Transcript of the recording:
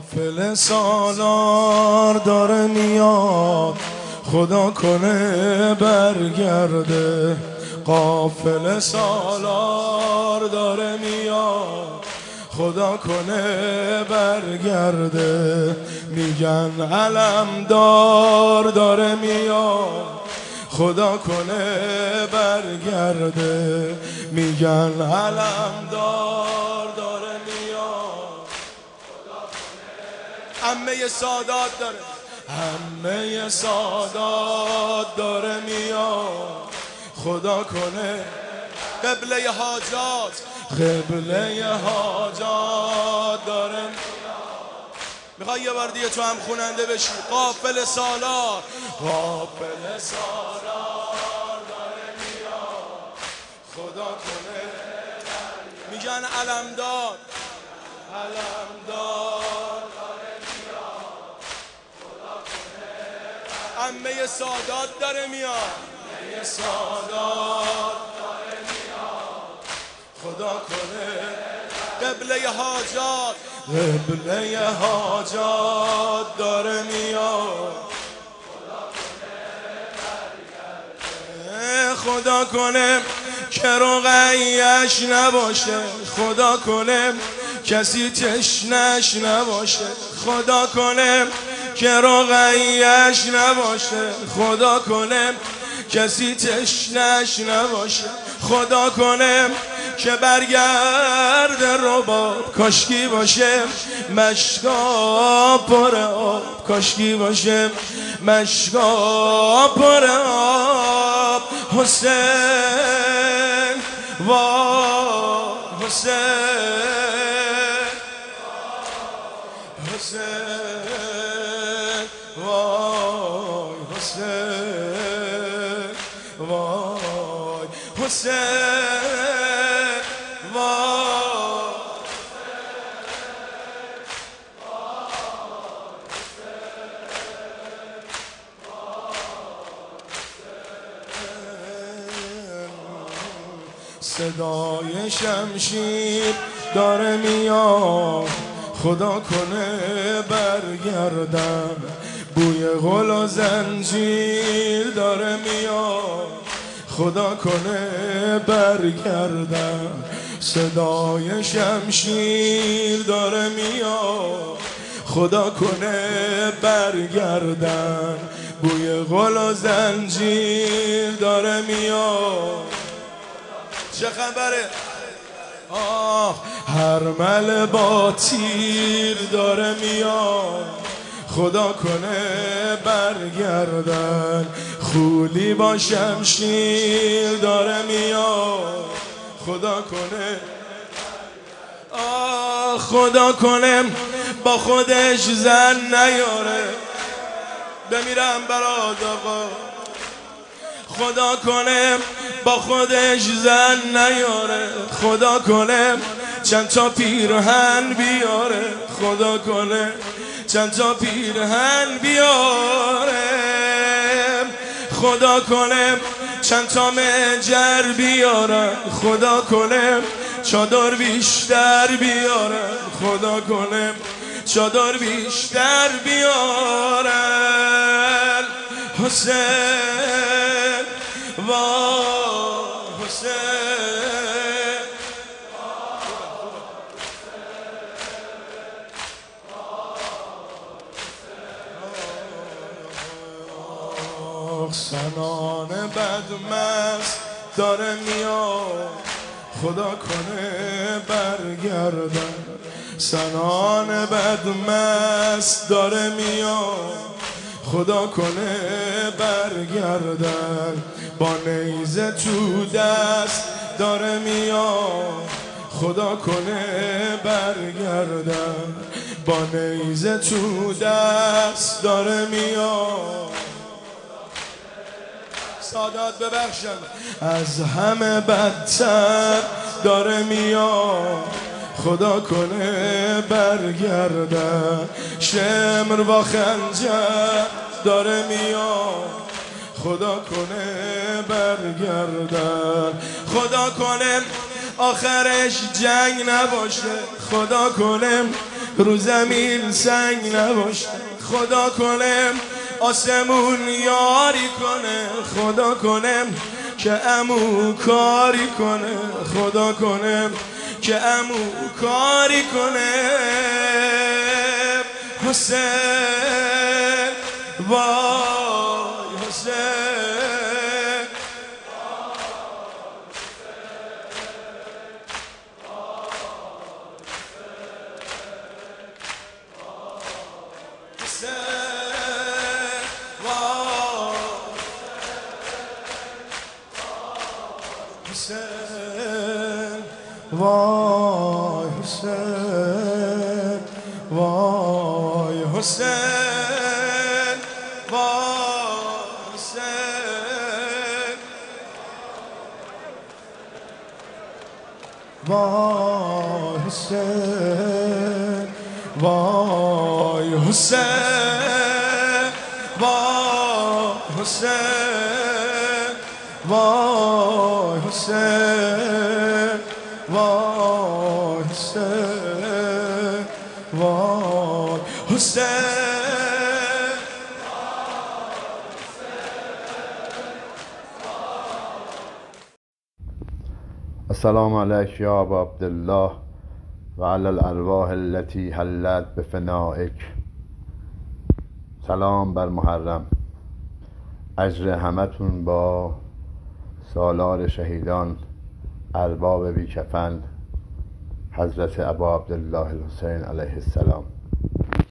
قافل سالار داره میاد. خدا کنه برگرده. قافل سالار داره میاد. خدا کنه برگرده. میگن علم دار داره میاد. خدا کنه برگرده. میگن علم دار همه سادات داره. همه سادات داره میاد. خدا کنه. قبله حاجات. قبله حاجات داره می‌خوای یه بار دیگه تو هم خوننده بشی. قافل سالار. قافل سالار داره میاد. خدا کنه. میگن علمدار. علمدار. امه سادات داره میاد. امه سادات داره میاد. خدا کنه. قبله حاجات. قبله حاجات داره میاد. خدا کنه که رقیش نباشه. خدا کنه کسی تشنش نباشه. خدا کنه که رقیش نباشه خدا کنه کسی تشنش نباشه. خدا کنه که برگرد رباب کاشکی باشه. مشکا پر آب کاشکی باشه. مشکا پر آب. حسین و حسین. حسین. حسین وای. حسین صدای شمشیر داره میاد. خدا کنه برگردم. بوی غل و زنجیر داره میاد. خدا کنه برگردم. صدای شمشیر داره میاد. خدا کنه برگردم. بوی غل و زنجیر داره میاد. چه خبره؟ آه هر مل با تیر داره میاد. خدا کنه برگردن. خولی با شمشیر داره میاد. خدا کنه آه خدا کنه با خودش زن نیاره. بمیرم براد آقا. خدا کنه با خودش زن نیاره. خدا کنه چند تا پیرهن بیاره. خدا کنه چند تا پیرهن بیاره. خدا کنه چند تا مجر بیاره. خدا کنه چادر بیشتر بیاره. خدا کنه چادر بیشتر بیاره. حسین و سنان بدمست داره میاد. خدا کنه برگردن. سنان بدمست داره میاد. خدا کنه برگردن. با نیزه تو دست داره میاد. خدا کنه برگردن. با نیزه تو دست داره میاد. سادات ببخشن از همه بدتر داره میاد. خدا کنه برگردن شمر با خنجر داره میاد. خدا کنه برگردن خدا کنه آخرش جنگ نباشه. خدا کنه رو زمین سنگ نباشه. خدا کنه آسمون یاری کنه خدا کنه که امو کاری کنه خدا کنه که امو کاری کنه. حسین وای. وای حسین وای حسین وای حسین. وای حسین وای حسین وای حسین وای حسین. حسین حسین. السلام عليك يا أبا عبد الله وعلى الأرواح التي حلت بفنائك سلام بر محرم. اجر همتون با سالار شهیدان ارباب بی کفن حضرت ابا عبدالله الحسین علیه السلام.